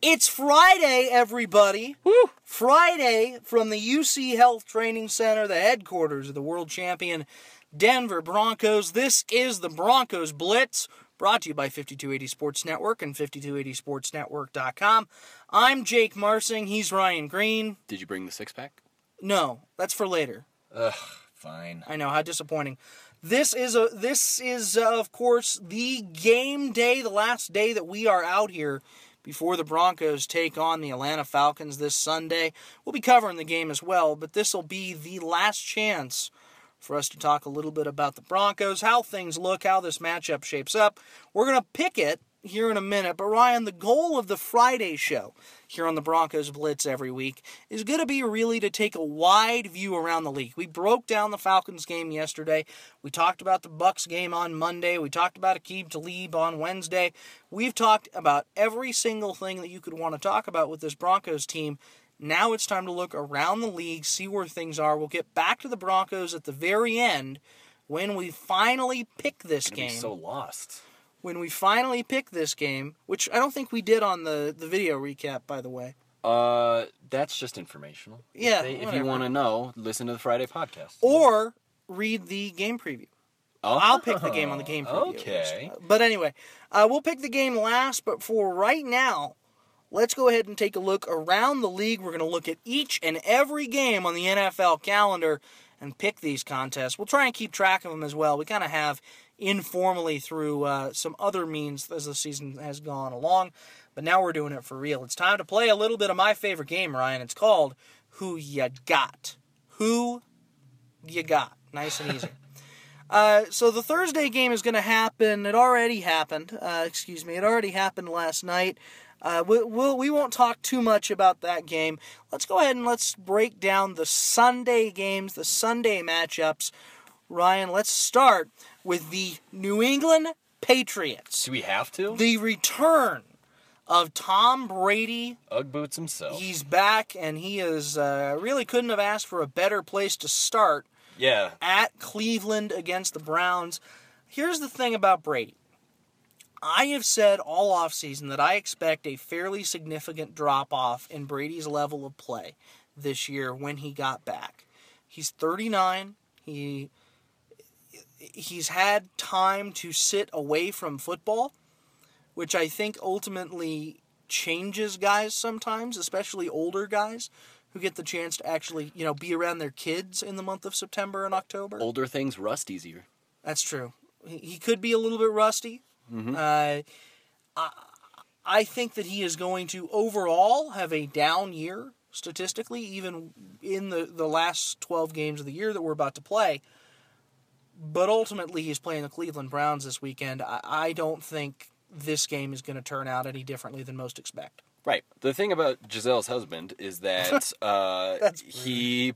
It's Friday, everybody. Woo! Friday from the UC Health Training Center, the headquarters of the world champion Denver Broncos. This is the Broncos Blitz, brought to you by 5280 Sports Network and 5280sportsnetwork.com. I'm Jake Marsing. He's Ryan Green. Did you bring the six pack? No, that's for later. Ugh, fine. I know how disappointing. This is a this is uh, of course the game day, the last day that we are out here before the Broncos take on the Atlanta Falcons this Sunday. We'll be covering the game as well, but this will be the last chance for us to talk a little bit about the Broncos, how things look, how this matchup shapes up. We're going to pick it here in a minute, but Ryan, the goal of the Friday show here on the Broncos Blitz every week is going to be really to take a wide view around the league. We broke down the Falcons game yesterday. We talked about the Bucks game on Monday. We talked about Aqib Talib on Wednesday. We've talked about every single thing that you could want to talk about with this Broncos team. Now it's time to look around the league, see where things are. We'll get back to the Broncos at the very end when we finally pick this game so lost. When we finally pick this game, which I don't think we did on the, the video recap, by the way. Uh, that's just informational. Yeah, If, they- if you want to know, listen to the Friday podcast. Or read the game preview. oh, I'll pick the game on the game preview. Okay. But anyway, uh, we'll pick the game last, but for right now, let's go ahead and take a look around the league. We're going to look at each and every game on the NFL calendar and pick these contests. We'll try and keep track of them as well. We kind of have informally through uh, some other means as the season has gone along, but now we're doing it for real. It's time to play a little bit of my favorite game, Ryan. It's called Who Ya Got. Who You Got. Nice and easy. Uh, so the Thursday game is going to happen. It already happened. Uh, excuse me. It already happened last night. Uh, we, we'll, we won't talk too much about that game. Let's go ahead and let's break down the Sunday games, the Sunday matchups. Ryan, let's start with the New England Patriots. Do we have to? The return of Tom Brady. Ugg boots himself. He's back, and he is uh, really couldn't have asked for a better place to start yeah. at Cleveland against the Browns. Here's the thing about Brady. I have said all offseason that I expect a fairly significant drop off in Brady's level of play this year when he got back. He's 39. He he's had time to sit away from football, which I think ultimately changes guys sometimes, especially older guys who get the chance to actually, you know, be around their kids in the month of September and October. Older things rust easier. That's true. He he could be a little bit rusty. Uh, I, I think that he is going to overall have a down year statistically, even in the, the last 12 games of the year that we're about to play. But ultimately, he's playing the Cleveland Browns this weekend. I, I don't think this game is going to turn out any differently than most expect. Right. The thing about Gisele's husband is that uh, he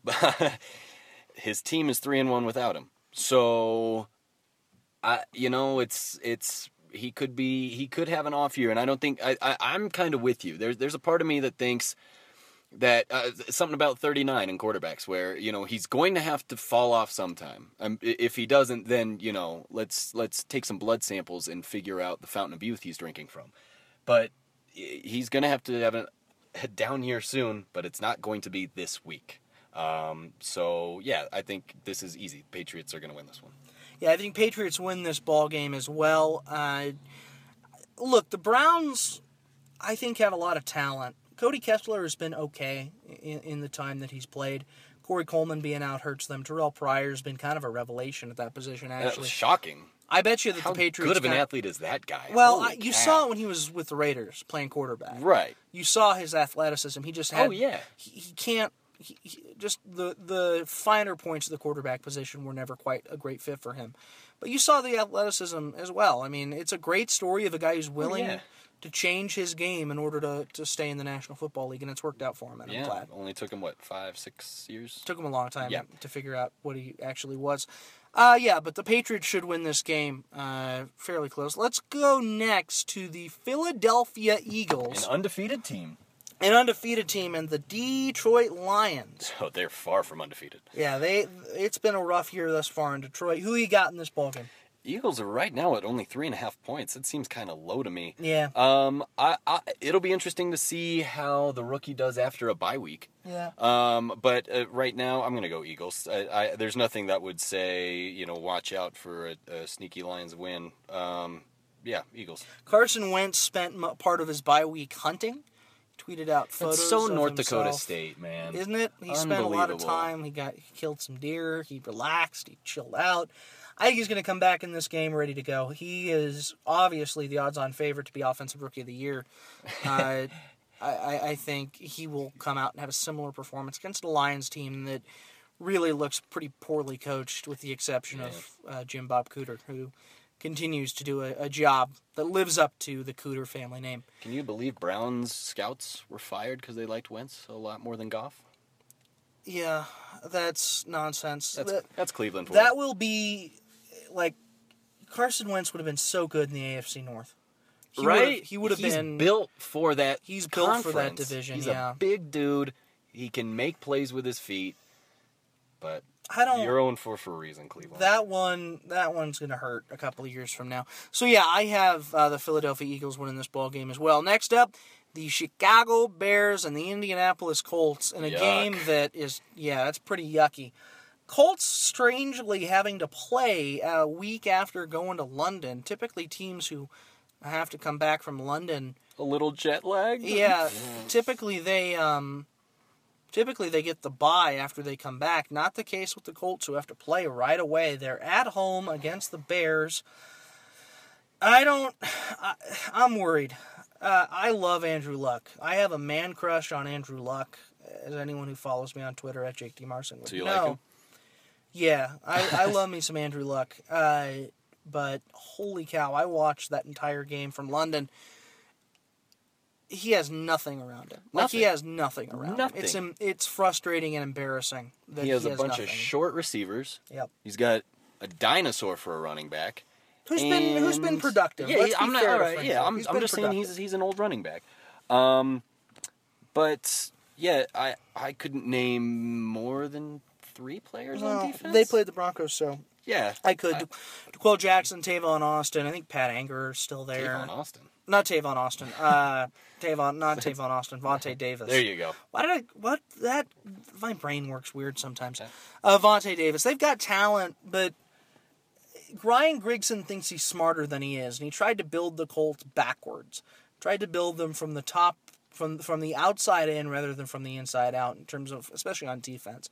his team is three and one without him. So, I you know it's it's he could be he could have an off year, and I don't think I, I I'm kind of with you. There's there's a part of me that thinks that uh, something about 39 in quarterbacks where you know he's going to have to fall off sometime. Um, if he doesn't then you know let's let's take some blood samples and figure out the fountain of youth he's drinking from. But he's going to have to have a, down year soon but it's not going to be this week. Um, so yeah i think this is easy. Patriots are going to win this one Yeah, I think Patriots win this ball game as well. Uh, look, the Browns, I think, have a lot of talent. Cody Kessler has been okay in, in the time that he's played. Corey Coleman being out hurts them. Terrelle Pryor's been kind of a revelation at that position. that Actually, was shocking I bet you that how the Patriots. good of an athlete is that guy Well, I, you saw it when he was with the Raiders playing quarterback. right You saw his athleticism. He just had. oh yeah He, he can't. He, he, just the the finer points of the quarterback position were never quite a great fit for him. But you saw the athleticism as well. I mean, it's a great story of a guy who's willing yeah. to change his game in order to, to stay in the National Football League, and it's worked out for him. And I'm glad. only took him what five six years Took him a long time Yeah. to figure out what he actually was. Uh, yeah, but the Patriots should win this game uh, fairly close. Let's go next to the Philadelphia Eagles, an undefeated team an undefeated team, and the Detroit Lions. Oh, they're far from undefeated. Yeah, they. It's been a rough year thus far in Detroit. Who you got in this ballgame? Eagles are right now at only three and a half points. It seems kind of low to me. Yeah. Um, I, I it'll be interesting to see how the rookie does after a bye week. Yeah. Um, but uh, right now, I'm gonna go Eagles. I, I, there's nothing that would say you know watch out for a, a sneaky Lions win. Um, yeah, Eagles. Carson Wentz spent part of his bye week hunting. Tweeted out photos. It's so North himself. Dakota State, man. isn't it? He spent a lot of time. He got he killed some deer. He relaxed. He chilled out. I think he's going to come back in this game ready to go. He is obviously the odds-on favorite to be Offensive Rookie of the Year. Uh, I, I, I think he will come out and have a similar performance against a Lions team that really looks pretty poorly coached, with the exception of uh, Jim Bob Cooter, who continues to do a, a job that lives up to the Cooter family name. Can you believe Browns scouts were fired because they liked Wentz a lot more than Goff? Yeah, that's nonsense. That's That- that's Cleveland for That you. will be like Carson Wentz would have been so good in the AFC North. He right? Would have, he would have He's been built for that. He's built for that division, He's yeah. a big dude. He can make plays with his feet. But I don't. you're own for for a reason, Cleveland. that one. That one's going to hurt a couple of years from now. So yeah, I have uh, the Philadelphia Eagles winning this ball game as well. Next up, the Chicago Bears and the Indianapolis Colts in a Yuck. game that is yeah, that's pretty yucky. Colts strangely having to play a week after going to London. Typically, teams who have to come back from London a little jet lag. Yeah, typically they um typically they get the bye after they come back. Not the case with the Colts who have to play right away. They're at home against the Bears. I don't I, I'm worried. Uh, I love Andrew Luck. I have a man crush on Andrew Luck. As anyone who follows me on Twitter at Jake D. Marson would So you know. like him? Yeah, I, I love me some Andrew Luck. Uh, but holy cow, I watched that entire game from London. He has nothing around him. Like he has nothing around him. It's Nothing. it's frustrating and embarrassing that He has a bunch nothing. of short receivers. Yep. He's got a dinosaur for a running back. Who's been who's been productive? Yeah, Let's I'm not. right, yeah, I'm, I'm just saying he's he's an old running back. Um, but yeah, I I couldn't name more than three players on defense. they played the Broncos, so Yeah, I could. D'Qwell Jackson, Tavon Austin. I think Pat Anger is still there. Tavon Austin. Not Tavon Austin. Uh, Tavon, not Tavon Austin. Vontae Davis. There you go. Why did I? What that? My brain works weird sometimes. Okay. Uh, Vontae Davis. They've got talent, but Ryan Grigson thinks he's smarter than he is, and he tried to build the Colts backwards. Tried to build them from the top, from from the outside in rather than from the inside out. In terms of, especially on defense,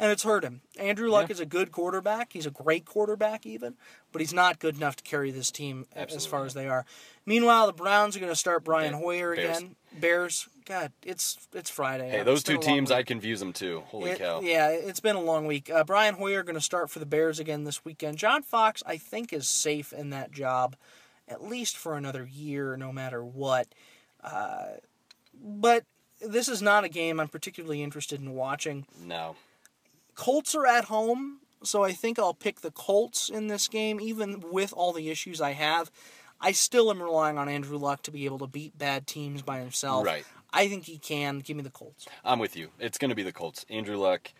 and it's hurt him. Andrew Luck Yeah. is a good quarterback. He's a great quarterback, even, but he's not good enough to carry this team as far as they are. Meanwhile, the Browns are going to start Brian Bear- Hoyer Bears. again. Bears. God, it's it's Friday. Hey, those two teams. I confuse them too. Holy It- cow! Yeah, it's been a long week. Uh, Brian Hoyer going to start for the Bears again this weekend. John Fox, I think, is safe in that job, at least for another year, no matter what. Uh, but this is not a game I'm particularly interested in watching. No, Colts are at home, so I think I'll pick the Colts in this game, even with all the issues I have. I still am relying on Andrew Luck to be able to beat bad teams by himself. Right. I think he can. Give me the Colts. I'm with you. It's going to be the Colts. Andrew Luck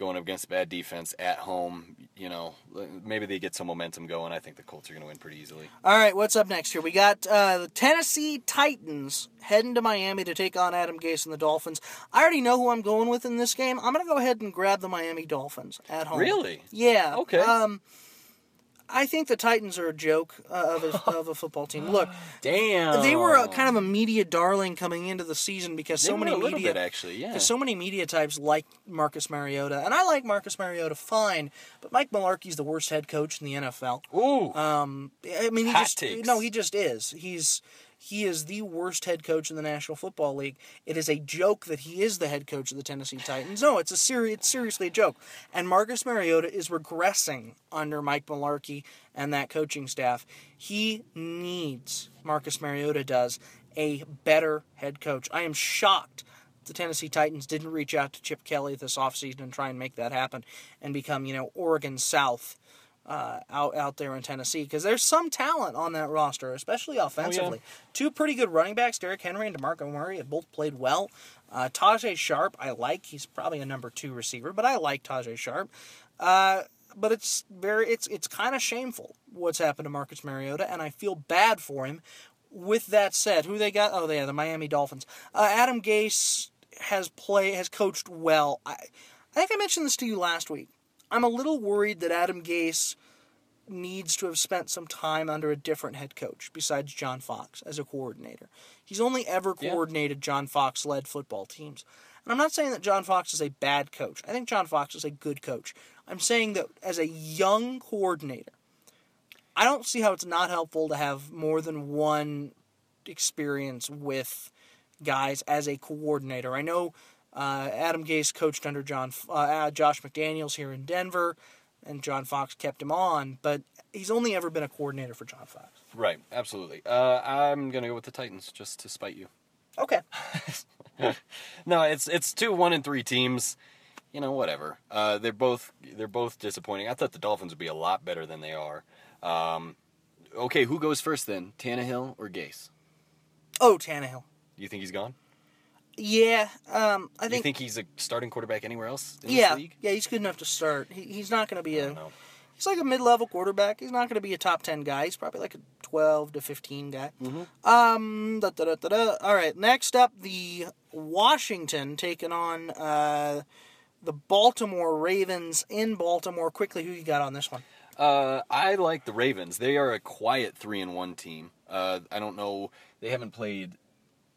going up against a bad defense at home. You know, maybe they get some momentum going. I think the Colts are going to win pretty easily. All right, what's up next here? We got uh, the Tennessee Titans heading to Miami to take on Adam Gase and the Dolphins. I already know who I'm going with in this game. I'm going to go ahead and grab the Miami Dolphins at home. Really? Yeah. Okay. Um, I think the Titans are a joke uh, of, a, of a football team. Look, Damn. they were a, kind of a media darling coming into the season because They so many media bit actually. Yeah. so many media types like Marcus Mariota, and I like Marcus Mariota fine, but Mike Mularkey's the worst head coach in the NFL. Ooh. Um, I mean, he Hot just takes. no, he just is. He's he is the worst head coach in the National Football League. It is a joke that he is the head coach of the Tennessee Titans. No, it's a seri- it's seriously a joke. And Marcus Mariota is regressing under Mike Mularkey and that coaching staff. He needs Marcus Mariota does a better head coach. I am shocked the Tennessee Titans didn't reach out to Chip Kelly this offseason and try and make that happen and become, you know, Oregon South uh, out out there in Tennessee because there's some talent on that roster, especially offensively. Two pretty good running backs, Derrick Henry and DeMarco Murray, have both played well. Uh, Tajaé Sharpe, I like. He's probably a number two receiver, but I like Tajaé Sharpe. Uh, but it's very it's it's kind of shameful what's happened to Marcus Mariota, and I feel bad for him. With that said, who they got? Oh, they are the Miami Dolphins. Uh, Adam Gase has play has coached well. I, I think I mentioned this to you last week. I'm a little worried that Adam Gase needs to have spent some time under a different head coach besides John Fox as a coordinator. He's only ever Yeah. coordinated John Fox led football teams. And I'm not saying that John Fox is a bad coach. I think John Fox is a good coach. I'm saying that as a young coordinator, I don't see how it's not helpful to have more than one experience with guys as a coordinator. I know uh, Adam Gase coached under John uh, uh, Josh McDaniels here in Denver, and John Fox kept him on, but he's only ever been a coordinator for John Fox. Right, absolutely. Uh, I'm gonna go with the Titans just to spite you. Okay. No, it's it's two one and three teams. You know, whatever. Uh, they're both they're both disappointing. I thought the Dolphins would be a lot better than they are. Um, okay, who goes first then? Tannehill or Gase? Oh, Tannehill. You think he's gone? Yeah, um, I you think. think he's a starting quarterback anywhere else in yeah, this league? yeah, he's good enough to start. He, he's not going to be I a. don't know. He's like a mid-level quarterback. He's not going to be a top ten guy. He's probably like a twelve to fifteen guy. Um. Da, da, da, da, da. All right. Next up, the Washington taking on uh, the Baltimore Ravens in Baltimore. Quickly, who you got on this one? Uh, I like the Ravens. They are a quiet three and one team. Uh, I don't know. They haven't played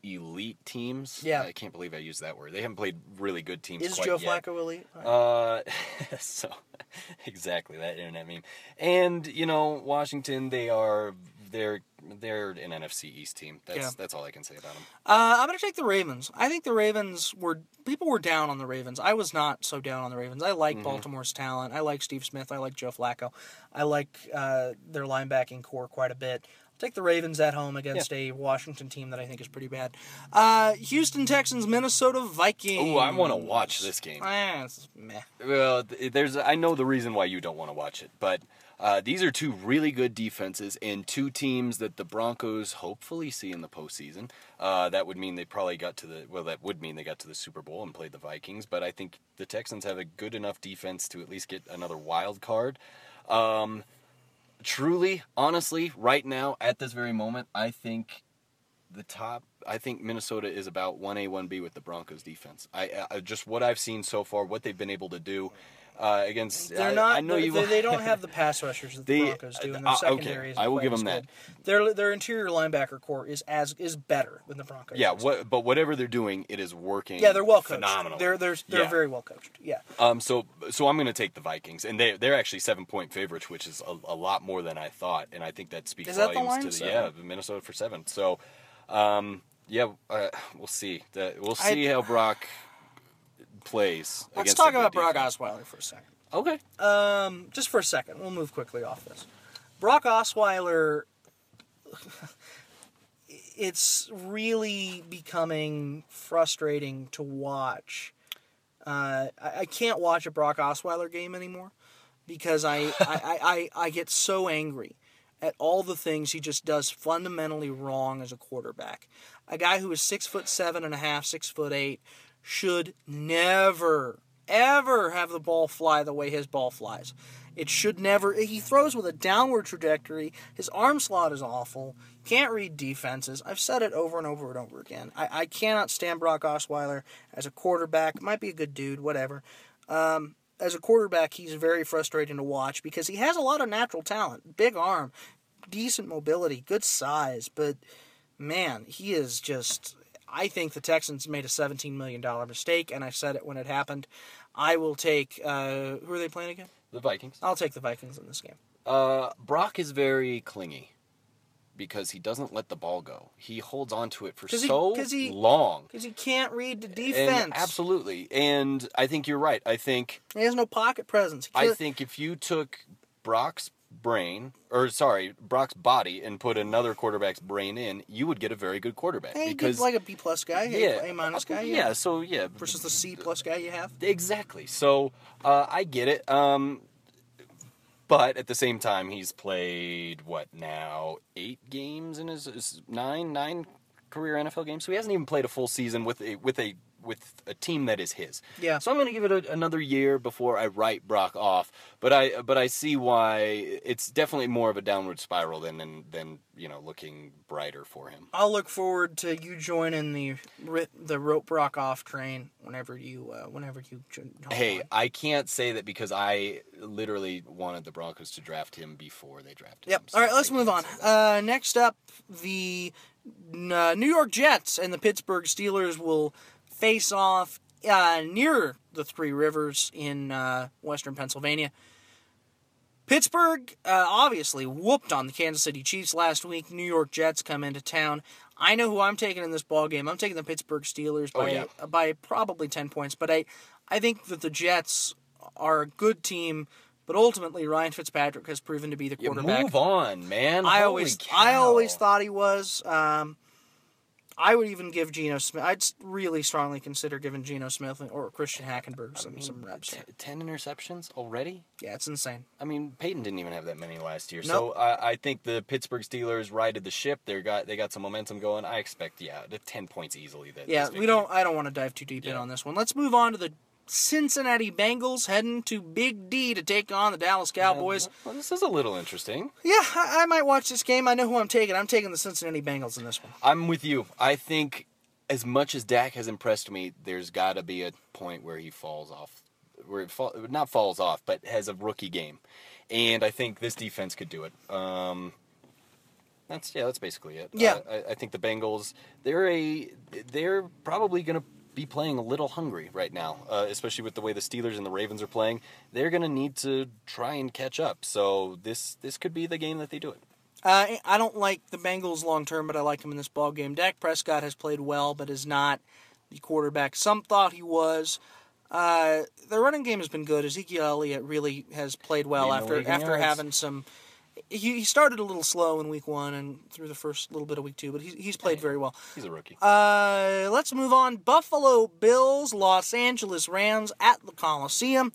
elite teams. Yeah. I can't believe I used that word. They haven't played really good teams. Is Joe yet. Flacco elite? Uh, so exactly that internet meme. And you know, Washington, they are they're they're an NFC East team. That's Yeah. that's all I can say about them. Uh, I'm going to take the Ravens. I think the Ravens were people were down on the Ravens. I was not so down on the Ravens. I like Mm-hmm. Baltimore's talent. I like Steve Smith. I like Joe Flacco. I like uh, their linebacking core quite a bit. Take the Ravens at home against a Washington team that I think is pretty bad. Uh, Houston Texans, Minnesota Vikings. Oh, I want to watch this game. Eh, meh. Well, there's I know the reason why you don't want to watch it, but uh, these are two really good defenses and two teams that the Broncos hopefully see in the postseason. Uh, that would mean they probably got to the well, that would mean they got to the Super Bowl and played the Vikings. But I think the Texans have a good enough defense to at least get another wild card. Um, truly, honestly, right now at this very moment, I think the top. I think Minnesota is about one A, one B with the Broncos defense. I, I just what I've seen so far, what they've been able to do uh, against. They're I, not. I know they, you. they, don't have the pass rushers that the They- Broncos do, uh, their okay, secondary is I will give them that. good. Their their interior linebacker core is as is better than the Broncos. yeah, what, but whatever they're doing, it is working. Yeah, they're well coached. Phenomenal. They're they're they're Yeah. very well coached. Yeah. Um, so so I'm going to take the Vikings, and they they're actually seven point favorites, which is a, a lot more than I thought, and I think that speaks Is that the volumes line? to the Seven? yeah Minnesota for seven. So, um, yeah, uh, we'll see. The, we'll I- see how Brock plays. Let's talk about Brock. Osweiler for a second. Okay. Um, just for a second, we'll move quickly off this. Brock Osweiler, it's really becoming frustrating to watch. Uh, I, I can't watch a Brock Osweiler game anymore because I, I, I, I, I get so angry at all the things he just does fundamentally wrong as a quarterback. A guy who is six foot seven and a half, six foot eight, should never, ever have the ball fly the way his ball flies. It should never. He throws with a downward trajectory. His arm slot is awful. Can't read defenses. I've said it over and over and over again. I, I cannot stand Brock Osweiler as a quarterback. Might be a good dude, whatever. Um, as a quarterback, he's very frustrating to watch because he has a lot of natural talent, big arm, decent mobility, good size, but man, he is just. I think the Texans made a $17 million mistake, and I said it when it happened. I will take. Uh, who are they playing again? The Vikings. I'll take the Vikings in this game. Uh, Brock is very clingy because he doesn't let the ball go. He holds on to it for 'Cause he- so 'cause he- long. Because he can't read the And defense. absolutely. And I think you're right. I think He has no pocket presence. I think if you took Brock's brain or sorry, Brock's body and put another quarterback's brain in, you would get a very good quarterback Hey, because like a B plus guy, yeah, A minus guy, yeah, so yeah, versus the C plus guy you have. Exactly. So uh, I get it. Um, but at the same time, he's played what now eight games in his, his nine nine career NFL games, so he hasn't even played a full season with a with a with a team that is his. Yeah. So I'm going to give it a, another year before I write Brock off. But I but I see why it's definitely more of a downward spiral than than, than you know looking brighter for him. I'll look forward to you joining the the rope Brock off train whenever you uh, whenever you. Hey, on. I can't say that because I literally wanted the Broncos to draft him before they drafted Yep. him. so All right, let's move on. can't say that. Uh, next up, the uh, New York Jets and the Pittsburgh Steelers will face off uh, near the Three Rivers in uh, western Pennsylvania. Pittsburgh uh, obviously whooped on the Kansas City Chiefs last week. New York Jets come into town. I know who I'm taking in this ball game. I'm taking the Pittsburgh Steelers Oh, by yeah. by probably ten points, but I I think that the Jets are a good team. But ultimately, Ryan Fitzpatrick has proven to be the quarterback. move on, man. I Holy always, cow. I always thought he was. Um, I would even give Geno Smith. I'd really strongly consider giving Geno Smith or Christian Hackenberg some, some reps. T- ten interceptions already. Yeah, it's insane. I mean, Peyton didn't even have that many last year. Nope. So I, I think the Pittsburgh Steelers righted the ship. They got they got some momentum going. I expect, yeah, the ten points easily. That Yeah, we don't. I don't want to dive too deep in on this one. Let's move on to the Cincinnati Bengals heading to Big D to take on the Dallas Cowboys. Well, this is a little interesting. Yeah, I, I might watch this game. I know who I'm taking. I'm taking the Cincinnati Bengals in this one. I'm with you. I think as much as Dak has impressed me, there's got to be a point where he falls off, where it fall, not falls off, but has a rookie game, and I think this defense could do it. Um, that's yeah, that's basically it. Yeah. Uh, I, I think the Bengals they're a they're probably going to be playing a little hungry right now, uh, especially with the way the Steelers and the Ravens are playing. They're going to need to try and catch up. So this this could be the game that they do it. Uh, I don't like the Bengals long term, but I like them in this ball game. Dak Prescott has played well, but is not the quarterback some thought he was. Uh, their running game has been good. Ezekiel Elliott really has played well after after having some. He, he started a little slow in week one and through the first little bit of week two, but he, he's played very well. He's a rookie. Uh, let's move on. Buffalo Bills, Los Angeles Rams at the Coliseum.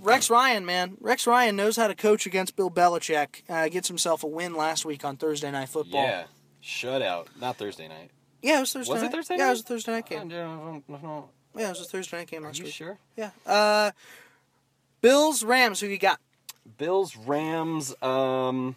Rex Ryan, man, Rex Ryan knows how to coach against Bill Belichick. Uh, gets himself a win last week on Thursday Night Football. yeah, shutout. Not Thursday night. Yeah, it was Thursday. Was it night. Thursday Yeah, night? it was a Thursday night game. Yeah, it was a Thursday night game Are last you week. sure? Yeah. Uh, Bills, Rams. Who you got? Bills, Rams. Um,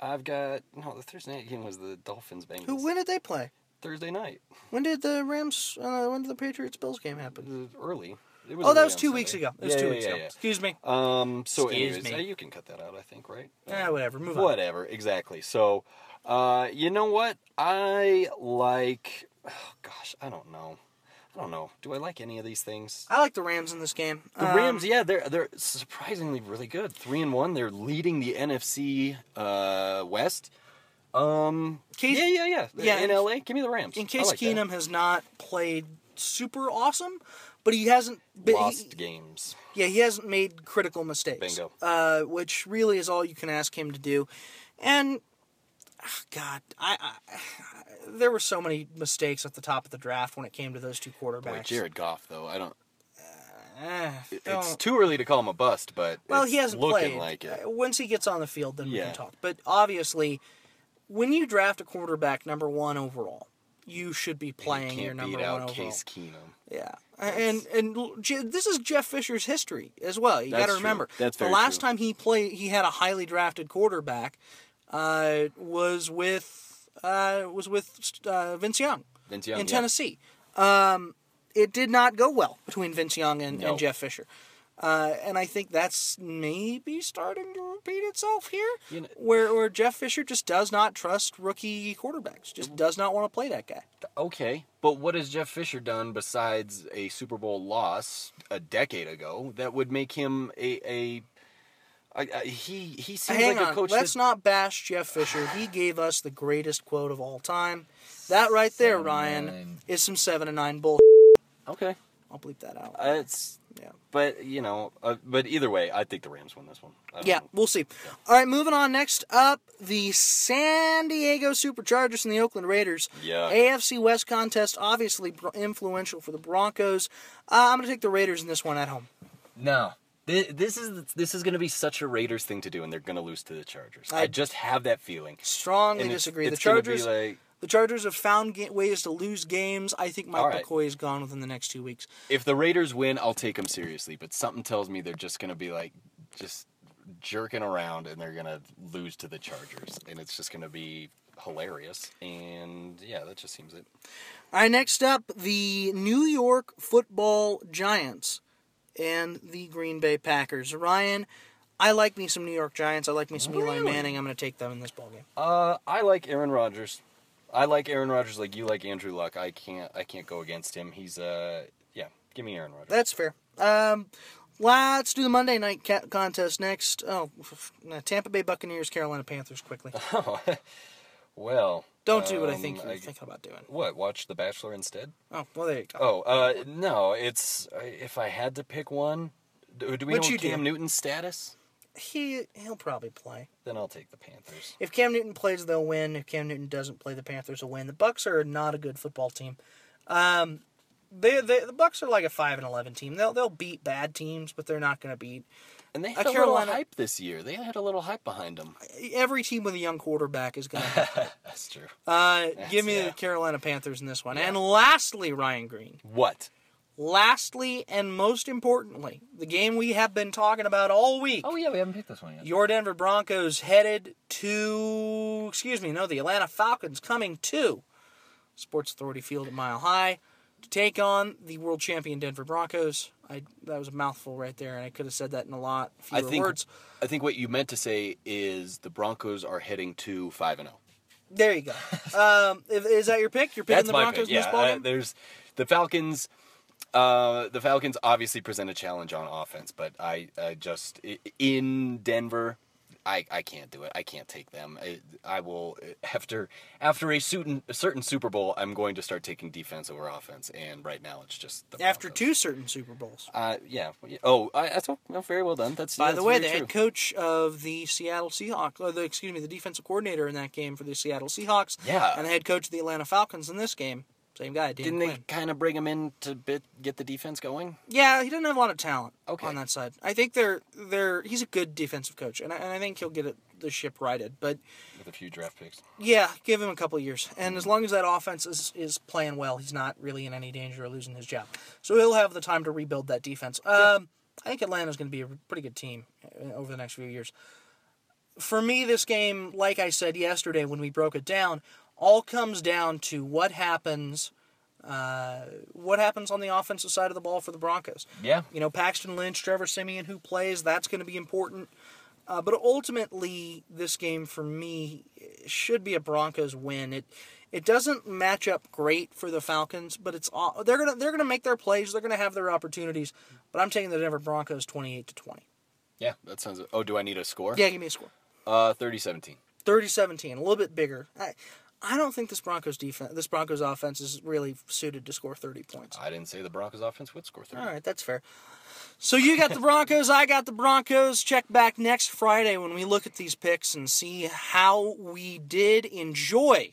I've got no. The Thursday night game was the Dolphins Bengals. Who? When did they play? Thursday night. When did the Rams? Uh, when did the Patriots Bills game happen? early. It Oh, that was two weeks ago. It was yeah, two yeah, weeks yeah, ago. Excuse me. Um. So, Excuse anyways, me. uh, you can cut that out. I think, right? Yeah, whatever. Move on. Whatever. Exactly. So, uh, you know what? I like. Oh, gosh, I don't know. I don't know. Do I like any of these things? I like the Rams in this game. The Um, Rams, yeah, they're they're surprisingly really good. Three and one, they're leading the NFC uh, West. Um, Case- yeah, yeah, yeah, yeah, In LA, give me the Rams. In case like that. Keenum has not played super awesome, but he hasn't. But lost he, games. yeah, he hasn't made critical mistakes. Bingo. Uh, which really is all you can ask him to do. And ah, God, I, I there were so many mistakes at the top of the draft when it came to those two Boy, quarterbacks. Jared Goff, though, I don't. Eh, It's too early to call him a bust, but well, he hasn't looking played. like it. Uh, Once he gets on the field, then we can talk. But obviously, when you draft a quarterback number one overall, you should be You playing your can't number one overall. Case Keenum. Yeah, and and this is Jeff Fisher's history as well. You got That's to true. remember That's the last true. time he played, he had a highly drafted quarterback. Uh, was with uh, was with uh, Vince Young Vince Young in yeah. Tennessee. Um, it did not go well between Vince Young and, No. and Jeff Fisher. Uh, and I think that's maybe starting to repeat itself here, You know- where where Jeff Fisher just does not trust rookie quarterbacks, just does not want to play that guy. Okay, but what has Jeff Fisher done besides a Super Bowl loss a decade ago that would make him a a? I- I- he he seems Hang like on, a coach. let's that, not bash Jeff Fisher. He gave us the greatest quote of all time. That right there, Seven, Ryan, nine. is some seven and nine bull. Okay, I'll bleep that out. uh, it's Yeah. but you know, uh, but either way, I think the Rams win this one. Yeah, know. we'll see. All right, moving on. Next up, the San Diego Superchargers and the Oakland Raiders. Yeah. AFC West contest, obviously influential for the Broncos. Uh, I'm going to take the Raiders in this one at home. No. Thi- This is this is going to be such a Raiders thing to do, and they're going to lose to the Chargers. I, I- just have that feeling. Strongly And disagree. it's the be Chargers. like- The Chargers have found ga- ways to lose games. I think Mike right. McCoy is gone within the next two weeks. If the Raiders win, I'll take them seriously. But something tells me they're just going to be like, just jerking around and they're going to lose to the Chargers. And it's just going to be hilarious. And yeah, that just seems it. All right, next up, the New York Football Giants and the Green Bay Packers. Ryan, I like me some New York Giants. I like me some Eli Manning. I'm going to take them in this ballgame. Uh, I like Aaron Rodgers. I like Aaron Rodgers like you like Andrew Luck. I can't I can't go against him. He's uh yeah, give me Aaron Rodgers. That's fair. Um, let's do the Monday night contest next. Oh, Tampa Bay Buccaneers, Carolina Panthers, quickly. Oh, well, Don't do what I um, think you're I- thinking about doing. What? Watch The Bachelor instead? Oh, well, there you go. Oh, uh, no. It's if I had to pick one. Do, do we Which know you do. Cam Newton's status? He he'll probably play. Then I'll take the Panthers. If Cam Newton plays, they'll win. If Cam Newton doesn't play, the Panthers will win. The Bucks are not a good football team. Um, they, they the Bucks are like a five and eleven team. They'll they'll beat bad teams, but they're not going to beat And they had a Carolina- little hype this year. They had a little hype behind them. every team with a young quarterback is going to. That's true. Uh, give me yeah. the Carolina Panthers in this one. And lastly, Ryan Green. What? Lastly, and most importantly, the game we have been talking about all week. Oh yeah, we haven't picked this one yet. Your Denver Broncos headed to, excuse me, no, the Atlanta Falcons coming to Sports Authority Field at Mile High to take on the world champion Denver Broncos. I that was a mouthful right there, and I could have said that in a lot I fewer think words. I think what you meant to say is the Broncos are heading to five and zero. There you go. um, is, that your pick? You're picking That's the Broncos pick. Yeah, uh, there's the Falcons. Uh, the Falcons obviously present a challenge on offense, but I uh, just in Denver, I, I can't do it. I can't take them. I, I will after after a certain a certain Super Bowl. I'm going to start taking defense over offense, and right now it's just the After Broncos. two certain Super Bowls. Uh, yeah. Oh, I, that's well, very well done. That's By that's the way, the true. head coach of the Seattle Seahawks, or the, excuse me, the defensive coordinator in that game for the Seattle Seahawks, Yeah. and the head coach of the Atlanta Falcons in this game, same guy, Dan Didn't Quinn. they kind of bring him in to bit, get the defense going? Yeah, he doesn't have a lot of talent Okay. on that side. I think they're they're he's a good defensive coach, and I, and I think he'll get it, the ship righted. But With a few draft picks. yeah, give him a couple of years, and as long as that offense is, is playing well, he's not really in any danger of losing his job. So he'll have the time to rebuild that defense. Um, I think Atlanta's going to be a pretty good team uh, over the next few years. For me, this game, like I said yesterday when we broke it down, all comes down to what happens. Uh, what happens on the offensive side of the ball for the Broncos? Yeah. You know, Paxton Lynch, Trevor Siemian, who plays, that's going to be important. Uh, but ultimately, this game for me should be a Broncos win. It it doesn't match up great for the Falcons, but it's all, they're gonna they're gonna make their plays. They're gonna have their opportunities. But I'm taking the Denver Broncos 28 to 20. Yeah, that sounds. Oh, do I need a score? Yeah, give me a score. Uh, 30-17. 30-17, a little bit bigger. I, I don't think this Broncos defense, this Broncos offense is really suited to score 30 points. I didn't say the Broncos offense would score 30. All right, that's fair. So you got the Broncos, I got the Broncos. Check back next Friday when we look at these picks and see how we did enjoy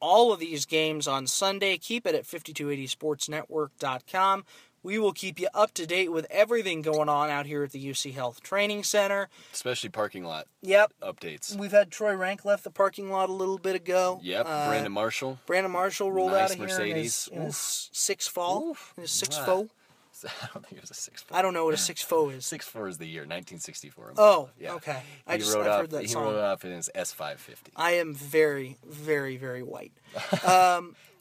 all of these games on Sunday. Keep it at 5280sportsnetwork.com. We will keep you up to date with everything going on out here at the UC Health Training Center. Especially parking lot Yep. updates. We've had Troy Rank left the parking lot a little bit ago. Yep, Uh, Brandon Marshall. Brandon Marshall rolled Nice out of here in Mercedes. his, in his six fall. In his six foe. I don't think it was a six four. I don't know what a six foe is. Six four is the year, 1964. Oh, yeah. okay. He I just wrote I've up. heard that he song. wrote up in his S550. I am very, very, very white.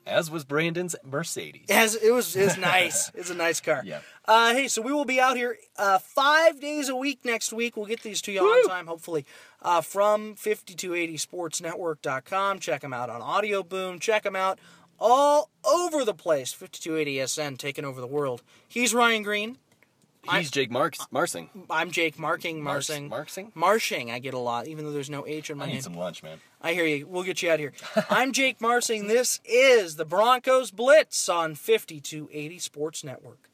As was Brandon's Mercedes. It has it was it's nice. It's a nice car. Yeah. Uh, hey, so we will be out here uh, five days a week next week. We'll get these to you on time, hopefully, uh, from 5280sportsnetwork.com. Check them out on Audio Boom. Check them out all over the place. 5280SN taking over the world. He's Ryan Green. He's Jake Marks, Marsing. I'm Jake Marking, Mars- Marsing. Marksing? Marshing, I get a lot, even though there's no H in my I name. need some lunch, man. I hear you. We'll get you out of here. I'm Jake Marsing. This is the Broncos Blitz on 5280 Sports Network.